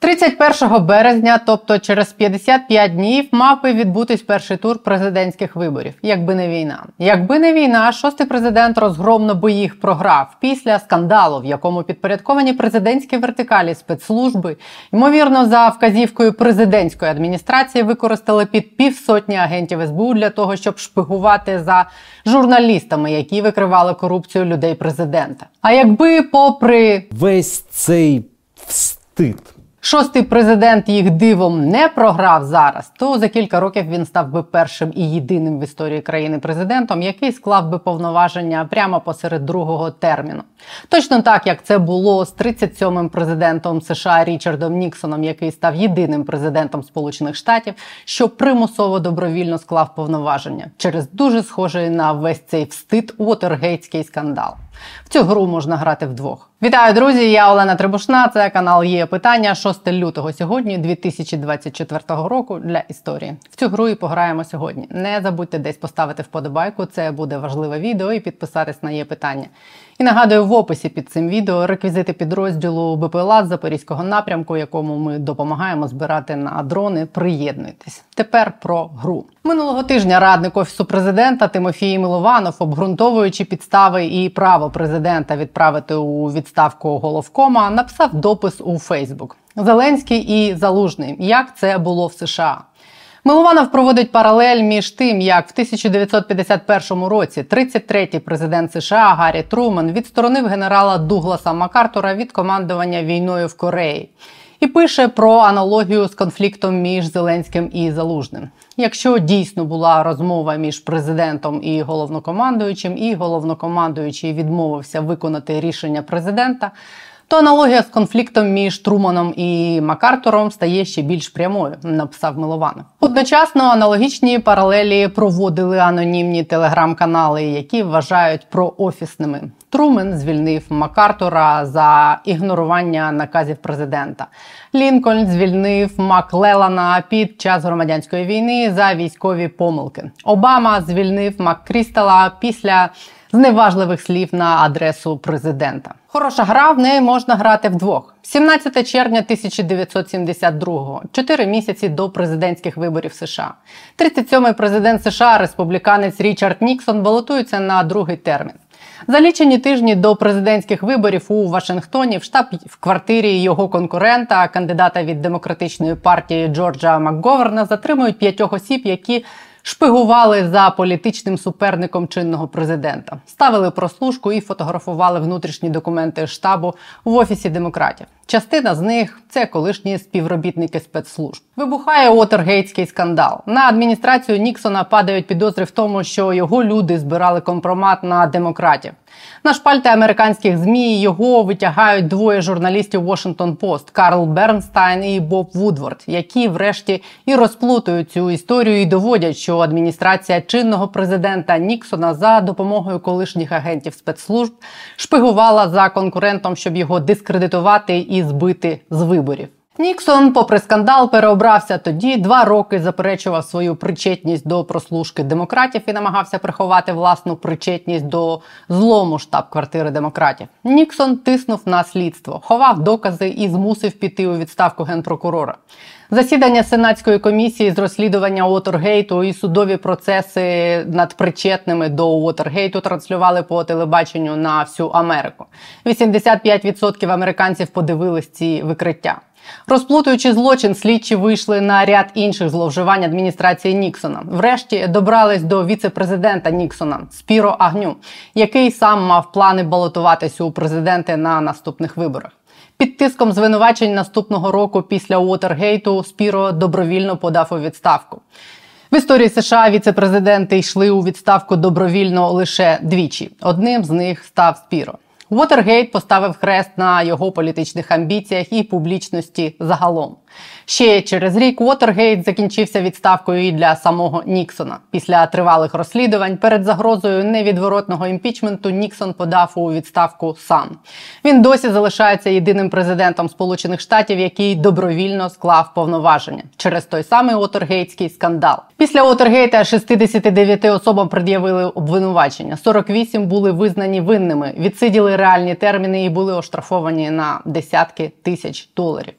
31 березня, тобто через 55 днів, мав би відбутись перший тур президентських виборів, якби не війна. Якби не війна, шостий президент розгромно би їх програв після скандалу, в якому підпорядковані президентські вертикалі спецслужби, ймовірно, за вказівкою президентської адміністрації використали під півсотні агентів СБУ для того, щоб шпигувати за журналістами, які викривали корупцію людей президента. А якби, попри весь цей встид. Шостий президент їх дивом не програв зараз, то за кілька років він став би першим і єдиним в історії країни президентом, який склав би повноваження прямо посеред другого терміну. Точно так, як це було з 37-м президентом США Річардом Ніксоном, який став єдиним президентом Сполучених Штатів, що примусово добровільно склав повноваження через дуже схожий на весь цей встид Уотергейтський скандал. В цю гру можна грати вдвох. Вітаю, друзі! Я Олена Трибушна. Це канал є питання 6 лютого сьогодні, 2024 року для історії. В цю гру і пограємо сьогодні. Не забудьте десь поставити вподобайку. Це буде важливе відео і підписатись на є питання. І нагадую в описі під цим відео реквізити підрозділу БПЛА з Запорізького напрямку, якому ми допомагаємо збирати на дрони. Приєднуйтесь. Тепер про гру минулого тижня. Радник офісу президента Тимофій Милованов, обґрунтовуючи підстави і право президента відправити у відставку головкома, написав допис у Фейсбук. Зеленський і Залужний. Як це було в США? Милованов проводить паралель між тим, як в 1951 році 33-й президент США Гаррі Труман відсторонив генерала Дугласа Макартура від командування війною в Кореї. І пише про аналогію з конфліктом між Зеленським і Залужним. Якщо дійсно була розмова між президентом і головнокомандуючим, і головнокомандуючий відмовився виконати рішення президента, то аналогія з конфліктом між Труманом і Макартуром стає ще більш прямою, написав Милованов. Одночасно аналогічні паралелі проводили анонімні телеграм-канали, які вважають проофісними. Трумен звільнив Макартура за ігнорування наказів президента. Лінкольн звільнив Маклелана під час громадянської війни за військові помилки. Обама звільнив Маккрістала після зневажливих слів на адресу президента. Хороша гра в неї можна грати вдвох. 17 червня 1972-го, чотири місяці до президентських виборів США. 37-й президент США, республіканець Річард Ніксон, балотується на другий термін. За лічені тижні до президентських виборів у Вашингтоні в штаб в квартирі його конкурента, кандидата від демократичної партії Джорджа Макговерна, затримують п'ятьох осіб, які шпигували за політичним суперником чинного президента, ставили прослушку і фотографували внутрішні документи штабу в офісі демократів. Частина з них це колишні співробітники спецслужб. Вибухає Уотергейтський скандал. На адміністрацію Ніксона падають підозри в тому, що його люди збирали компромат на демократів. На шпальти американських змі його витягають двоє журналістів Washington Post Карл Бернстайн і Боб Вудворд, які, врешті, і розплутують цю історію і доводять, що адміністрація чинного президента Ніксона за допомогою колишніх агентів спецслужб шпигувала за конкурентом, щоб його дискредитувати і збити з виборів. Ніксон, попри скандал, переобрався тоді. Два роки заперечував свою причетність до прослушки демократів і намагався приховати власну причетність до злому штаб-квартири демократів. Ніксон тиснув на слідство, ховав докази і змусив піти у відставку генпрокурора. Засідання сенатської комісії з розслідування Уотергейту і судові процеси над причетними до Уотергейту транслювали по телебаченню на всю Америку. 85% американців подивились ці викриття. Розплутуючи злочин, слідчі вийшли на ряд інших зловживань адміністрації Ніксона. Врешті добрались до віце-президента Ніксона Спіро Агню, який сам мав плани балотуватися у президенти на наступних виборах. Під тиском звинувачень наступного року після Уотергейту Спіро добровільно подав у відставку. В історії США віце-президенти йшли у відставку добровільно лише двічі. Одним з них став Спіро. Уотергейт поставив хрест на його політичних амбіціях і публічності загалом. Ще через рік Уотергейт закінчився відставкою і для самого Ніксона. Після тривалих розслідувань перед загрозою невідворотного імпічменту Ніксон подав у відставку сам. Він досі залишається єдиним президентом Сполучених Штатів, який добровільно склав повноваження через той самий Уотергейтський скандал. Після Уотергейта 69 особам пред'явили обвинувачення. 48 були визнані винними, відсиділи реальні терміни і були оштрафовані на десятки тисяч доларів.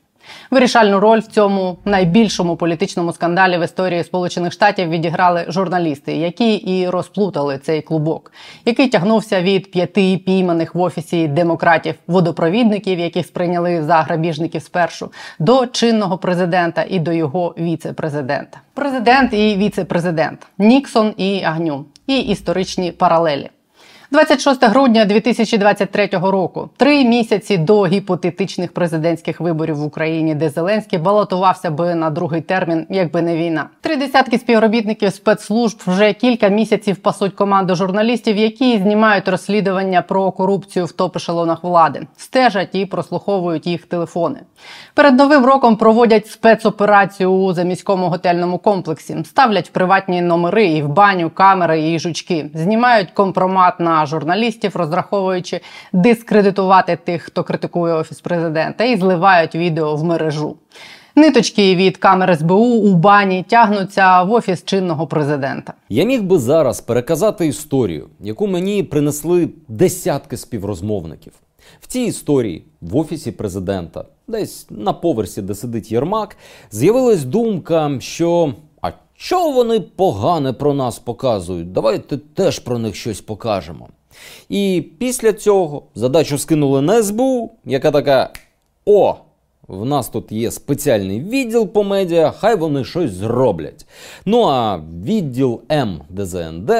Вирішальну роль в цьому найбільшому політичному скандалі в історії Сполучених Штатів відіграли журналісти, які і розплутали цей клубок, який тягнувся від п'яти пійманих в офісі демократів водопровідників, яких сприйняли за грабіжників спершу, до чинного президента і до його віце-президента. Президент і віце-президент Ніксон і Агню, і історичні паралелі. 26 грудня 2023 року, три місяці до гіпотетичних президентських виборів в Україні, де Зеленський балотувався би на другий термін, якби не війна. Три десятки співробітників спецслужб вже кілька місяців пасуть команду журналістів, які знімають розслідування про корупцію в топ-ешелонах влади, стежать і прослуховують їх телефони. Перед новим роком проводять спецоперацію у заміському готельному комплексі, ставлять приватні номери і в баню камери і жучки, знімають компромат на журналістів, розраховуючи дискредитувати тих, хто критикує офіс президента, і зливають відео в мережу. Ниточки від камер СБУ у бані тягнуться в офіс чинного президента. Я міг би зараз переказати історію, яку мені принесли десятки співрозмовників. В цій історії в офісі президента, десь на поверсі, де сидить Єрмак, з'явилась думка, що що вони погане про нас показують? Давайте теж про них щось покажемо. І після цього задачу скинули на СБУ, яка така: О! В нас тут є спеціальний відділ по медіа, хай вони щось зроблять. Ну а відділ МДЗНД,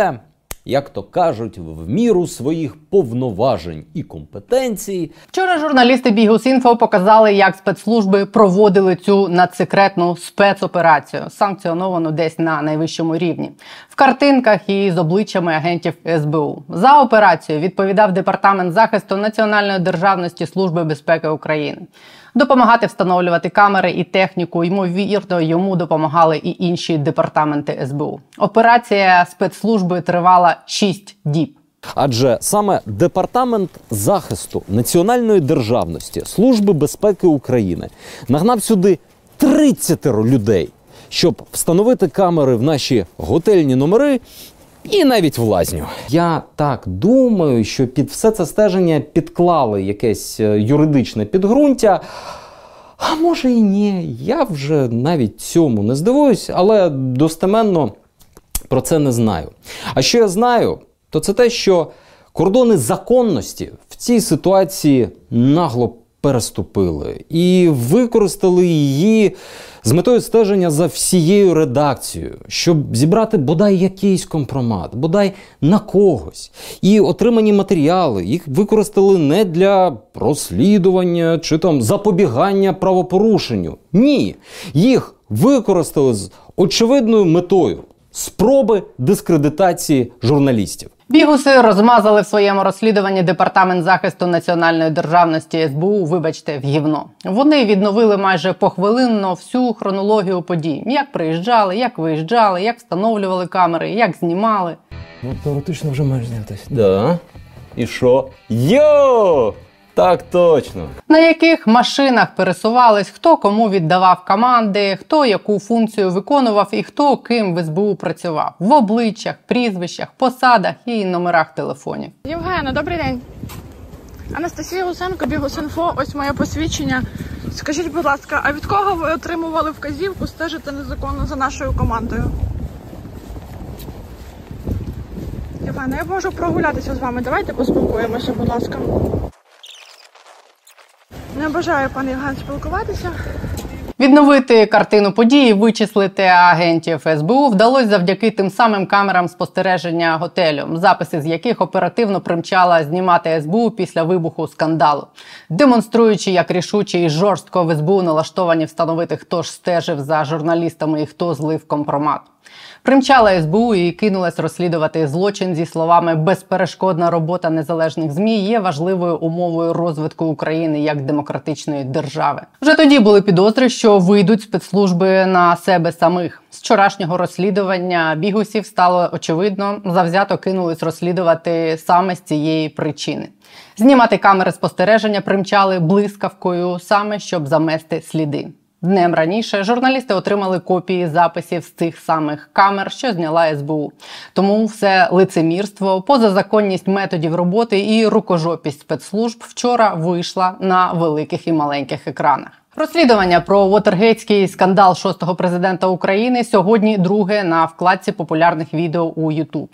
як то кажуть, в міру своїх повноважень і компетенцій. Вчора журналісти Бігус.Інфо показали, як спецслужби проводили цю надсекретну спецоперацію, санкціоновану десь на найвищому рівні, в картинках і з обличчями агентів СБУ. За операцію відповідав департамент захисту національної державності Служби безпеки України. Допомагати встановлювати камери і техніку. Ймовірно, йому допомагали і інші департаменти СБУ. Операція спецслужби тривала 6 діб. Адже саме департамент захисту національної державності Служби безпеки України нагнав сюди 30 людей, щоб встановити камери в наші готельні номери. І навіть в лазню. Я так думаю, що під все це стеження підклали якесь е, юридичне підґрунтя. А може і ні. Я вже навіть цьому не здивуюсь, але достеменно про це не знаю. А що я знаю, то це те, що кордони законності в цій ситуації нагло переступили і використали її з метою стеження за всією редакцією, щоб зібрати бодай якийсь компромат, бодай на когось. І отримані матеріали їх використали не для розслідування чи там запобігання правопорушенню. Ні, їх використали з очевидною метою спроби дискредитації журналістів. Бігуси розмазали в своєму розслідуванні департамент захисту національної державності СБУ. Вибачте, в гівно. Вони відновили майже похвилинно всю хронологію подій: як приїжджали, як виїжджали, як встановлювали камери, як знімали. Ну, теоретично вже маєш знятися. Да. І що? Йо! Так точно. На яких машинах пересувались, хто кому віддавав команди, хто яку функцію виконував і хто ким в СБУ працював в обличчях, прізвищах, посадах і номерах телефонів. Євгена, добрий день. Анастасія Гусенко, Бігусинфо, ось моє посвідчення. Скажіть, будь ласка, а від кого ви отримували вказівку стежити незаконно за нашою командою? Євгена, я можу прогулятися з вами. Давайте поспілкуємося, будь ласка. Не бажаю, пане Євген, спілкуватися. Відновити картину події, вичислити агентів СБУ вдалося завдяки тим самим камерам спостереження готелю, записи з яких оперативно примчала знімати СБУ після вибуху скандалу, демонструючи, як рішуче і жорстко в СБУ налаштовані встановити, хто ж стежив за журналістами і хто злив компромат. Примчала СБУ і кинулась розслідувати злочин зі словами безперешкодна робота незалежних змі є важливою умовою розвитку України як демократичної держави. Вже тоді були підозри, що вийдуть спецслужби на себе самих. З вчорашнього розслідування бігусів стало очевидно, завзято кинулись розслідувати саме з цієї причини. Знімати камери спостереження примчали блискавкою саме щоб замести сліди. Днем раніше журналісти отримали копії записів з цих самих камер, що зняла СБУ. Тому все лицемірство, позазаконність методів роботи і рукожопість спецслужб вчора вийшла на великих і маленьких екранах. Розслідування про Вотергейтський скандал шостого президента України сьогодні друге на вкладці популярних відео у YouTube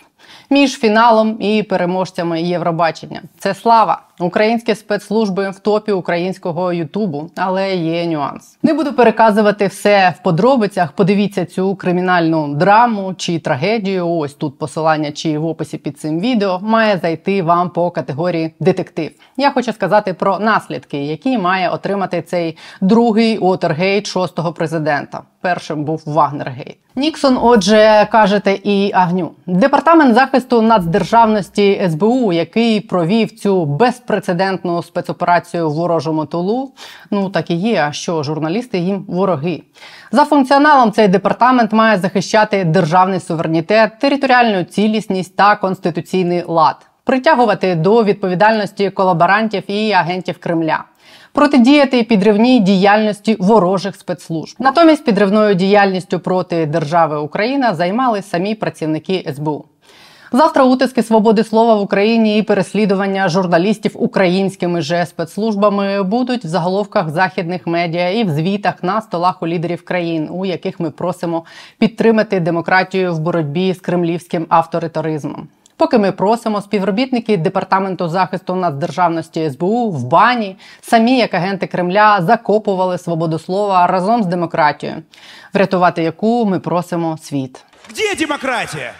між фіналом і переможцями Євробачення. Це слава українські спецслужби в топі українського Ютубу, але є нюанс. Не буду переказувати все в подробицях. Подивіться цю кримінальну драму чи трагедію. Ось тут посилання чи в описі під цим відео має зайти вам по категорії детектив. Я хочу сказати про наслідки, які має отримати цей другий Уотергейт шостого президента. Першим був Вагнергейт. Ніксон, отже, кажете, і агню. Департамент захисту нацдержавності СБУ, який провів цю безпрецедентну спецоперацію в ворожому тулу. Ну так і є. А що журналісти їм вороги за функціоналом? Цей департамент має захищати державний суверенітет, територіальну цілісність та конституційний лад, притягувати до відповідальності колаборантів і агентів Кремля протидіяти підривній діяльності ворожих спецслужб. Натомість підривною діяльністю проти держави Україна займали самі працівники СБУ. Завтра утиски свободи слова в Україні і переслідування журналістів українськими же спецслужбами будуть в заголовках західних медіа і в звітах на столах у лідерів країн, у яких ми просимо підтримати демократію в боротьбі з кремлівським авторитаризмом. Поки ми просимо співробітники департаменту захисту нацдержавності СБУ в бані, самі як агенти Кремля закопували свободу слова разом з демократією, врятувати яку ми просимо світ. Де демократія?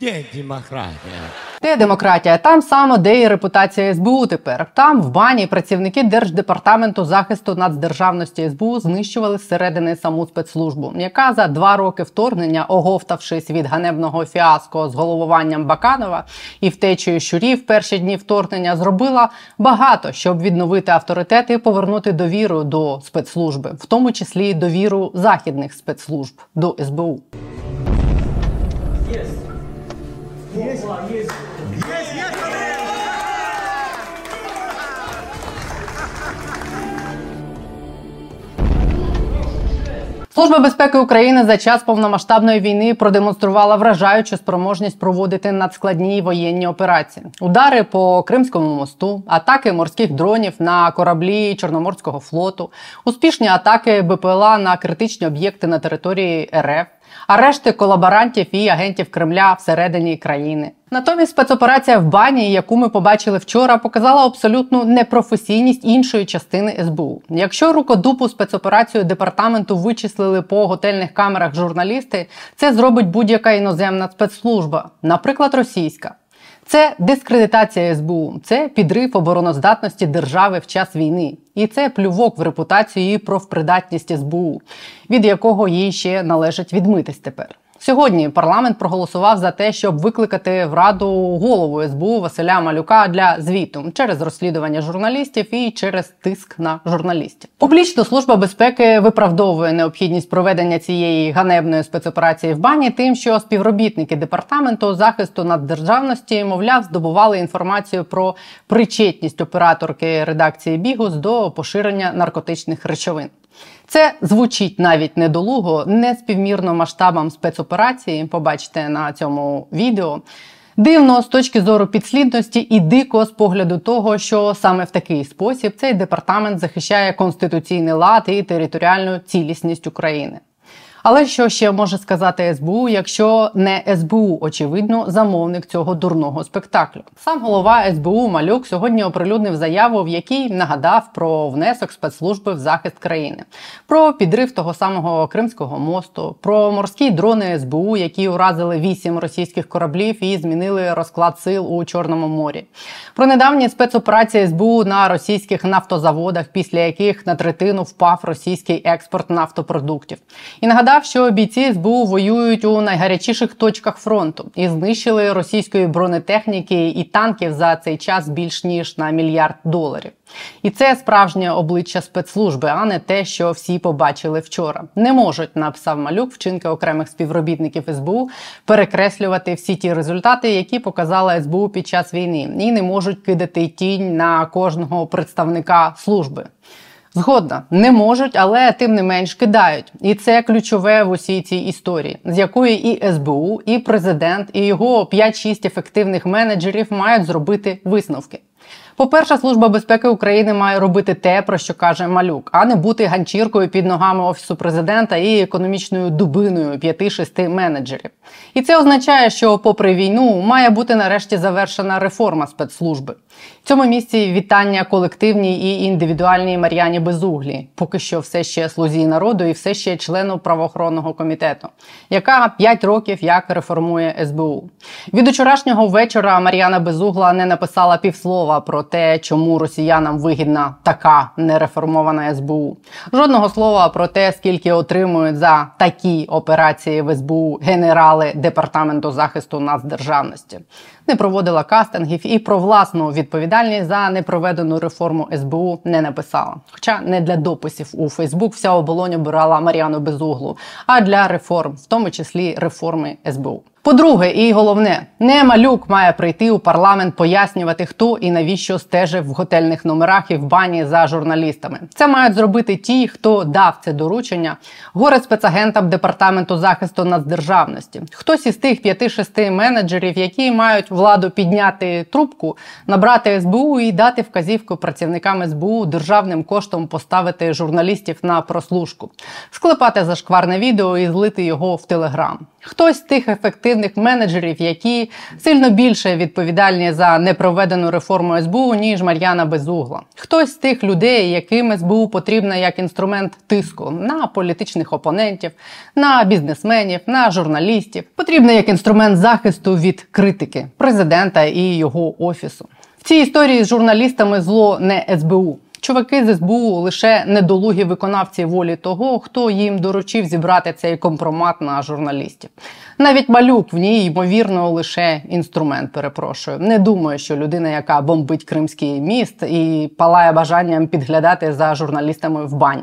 Де демократія? Де демократія? Там само, де і репутація СБУ тепер. Там в бані працівники Держдепартаменту захисту нацдержавності СБУ знищували зсередини саму спецслужбу, яка за два роки вторгнення, оговтавшись від ганебного фіаско з головуванням Баканова і втечею щурів перші дні вторгнення, зробила багато, щоб відновити авторитет і повернути довіру до спецслужби, в тому числі довіру західних спецслужб до СБУ. Служба безпеки України за час повномасштабної війни продемонструвала вражаючу спроможність проводити надскладні воєнні операції: удари по Кримському мосту, атаки морських дронів на кораблі Чорноморського флоту, успішні атаки БПЛА на критичні об'єкти на території РФ арешти колаборантів і агентів Кремля всередині країни. Натомість спецоперація в бані, яку ми побачили вчора, показала абсолютну непрофесійність іншої частини СБУ. Якщо рукодупу спецоперацію департаменту вичислили по готельних камерах журналісти, це зробить будь-яка іноземна спецслужба, наприклад, російська. Це дискредитація СБУ, це підрив обороноздатності держави в час війни, і це плювок в репутацію і профпридатність СБУ, від якого їй ще належить відмитись тепер. Сьогодні парламент проголосував за те, щоб викликати в раду голову СБУ Василя Малюка для звіту через розслідування журналістів і через тиск на журналістів. Публічна служба безпеки виправдовує необхідність проведення цієї ганебної спецоперації в бані, тим, що співробітники департаменту захисту наддержавності, мовляв, здобували інформацію про причетність операторки редакції Бігус до поширення наркотичних речовин. Це звучить навіть недолуго, не співмірно масштабам спецоперації. Побачите на цьому відео. Дивно з точки зору підслідності і дико з погляду того, що саме в такий спосіб цей департамент захищає конституційний лад і територіальну цілісність України. Але що ще може сказати СБУ, якщо не СБУ, очевидно, замовник цього дурного спектаклю? Сам голова СБУ Малюк сьогодні оприлюднив заяву, в якій нагадав про внесок спецслужби в захист країни, про підрив того самого Кримського мосту, про морські дрони СБУ, які уразили вісім російських кораблів і змінили розклад сил у Чорному морі, про недавні спецоперації СБУ на російських нафтозаводах, після яких на третину впав російський експорт нафтопродуктів, і нагадав сказав, що бійці СБУ воюють у найгарячіших точках фронту і знищили російської бронетехніки і танків за цей час більш ніж на мільярд доларів. І це справжнє обличчя спецслужби, а не те, що всі побачили вчора. Не можуть, написав малюк, вчинки окремих співробітників СБУ перекреслювати всі ті результати, які показала СБУ під час війни, і не можуть кидати тінь на кожного представника служби. Згодна, не можуть, але тим не менш кидають. І це ключове в усій цій історії, з якої і СБУ, і президент, і його 5-6 ефективних менеджерів мають зробити висновки. По-перше, служба безпеки України має робити те, про що каже малюк, а не бути ганчіркою під ногами офісу президента і економічною дубиною п'яти-шести менеджерів. І це означає, що, попри війну, має бути нарешті завершена реформа спецслужби. Цьому місці вітання колективній і індивідуальній Мар'яні Безуглі, поки що все ще слузі народу і все ще члену правоохоронного комітету, яка 5 років як реформує СБУ. Від вчорашнього вечора Мар'яна Безугла не написала півслова про те, чому росіянам вигідна така нереформована СБУ. Жодного слова про те, скільки отримують за такі операції в СБУ генерали департаменту захисту нацдержавності. Не проводила кастингів і про власну відповідальність за непроведену реформу СБУ не написала. Хоча не для дописів у Фейсбук вся оболонь обирала Маріану Безуглу, а для реформ, в тому числі реформи СБУ. По-друге, і головне, не малюк має прийти у парламент пояснювати, хто і навіщо стежив в готельних номерах і в бані за журналістами. Це мають зробити ті, хто дав це доручення горе спецагентам департаменту захисту нацдержавності. Хтось із тих п'яти-шести менеджерів, які мають владу підняти трубку, набрати СБУ і дати вказівку працівникам СБУ державним коштом поставити журналістів на прослушку, склепати зашкварне відео і злити його в телеграм. Хтось з тих ефективних менеджерів, які сильно більше відповідальні за непроведену реформу СБУ, ніж Мар'яна Безугла. Хтось з тих людей, яким СБУ потрібна як інструмент тиску на політичних опонентів, на бізнесменів, на журналістів, потрібна як інструмент захисту від критики президента і його офісу. В цій історії з журналістами зло не СБУ. Чуваки з СБУ лише недолугі виконавці волі того, хто їм доручив зібрати цей компромат на журналістів. Навіть малюк в ній, ймовірно, лише інструмент. Перепрошую. Не думаю, що людина, яка бомбить Кримський міст і палає бажанням підглядати за журналістами в бань.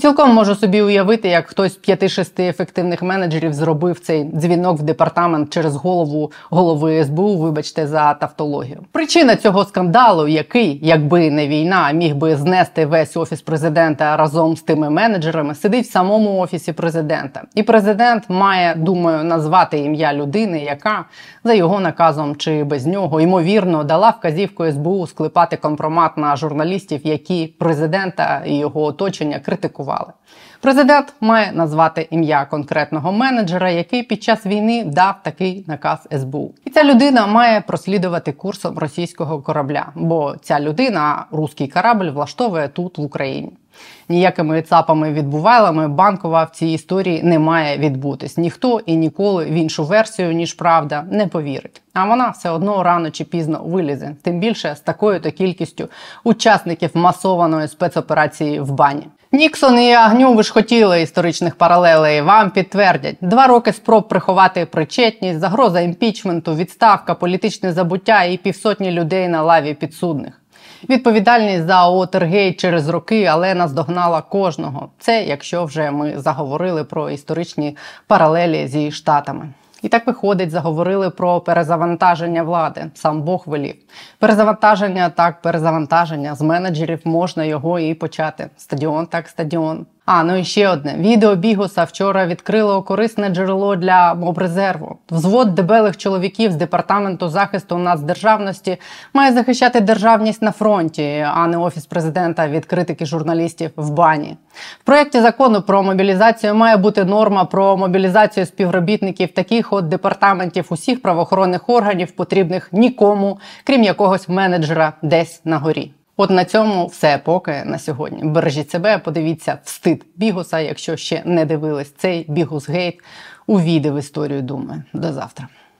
Цілком можу собі уявити, як хтось з п'яти-шести ефективних менеджерів зробив цей дзвінок в департамент через голову голови СБУ. Вибачте за тавтологію. Причина цього скандалу, який, якби не війна, міг би знести весь офіс президента разом з тими менеджерами, сидить в самому офісі президента. І президент має, думаю, назвати ім'я людини, яка за його наказом чи без нього ймовірно дала вказівку СБУ склепати компромат на журналістів, які президента і його оточення критикували критикували. Президент має назвати ім'я конкретного менеджера, який під час війни дав такий наказ СБУ. І ця людина має прослідувати курсом російського корабля, бо ця людина, руський корабль, влаштовує тут в Україні. Ніякими цапами відбувайлами банкова в цій історії не має відбутись. Ніхто і ніколи в іншу версію, ніж правда, не повірить. А вона все одно рано чи пізно вилізе, тим більше з такою то кількістю учасників масованої спецоперації в бані. Ніксон і Агню, ви ж хотіли історичних паралелей. Вам підтвердять два роки спроб приховати причетність, загроза імпічменту, відставка, політичне забуття і півсотні людей на лаві підсудних. Відповідальність за ОТРГ через роки, але наздогнала кожного. Це якщо вже ми заговорили про історичні паралелі зі штатами. І так виходить, заговорили про перезавантаження влади. Сам Бог велів. Перезавантаження так, перезавантаження з менеджерів можна його і почати. Стадіон так, стадіон. А ну і ще одне відео Бігуса вчора відкрило корисне джерело для мобрезерву. Взвод дебелих чоловіків з департаменту захисту нацдержавності має захищати державність на фронті, а не офіс президента від критики журналістів в бані. В проєкті закону про мобілізацію має бути норма про мобілізацію співробітників таких от департаментів усіх правоохоронних органів, потрібних нікому, крім якогось менеджера десь на горі. От на цьому все поки на сьогодні. Бережіть себе, подивіться встид бігуса, якщо ще не дивились цей бігус гейт увійде в історію. Думаю, до завтра.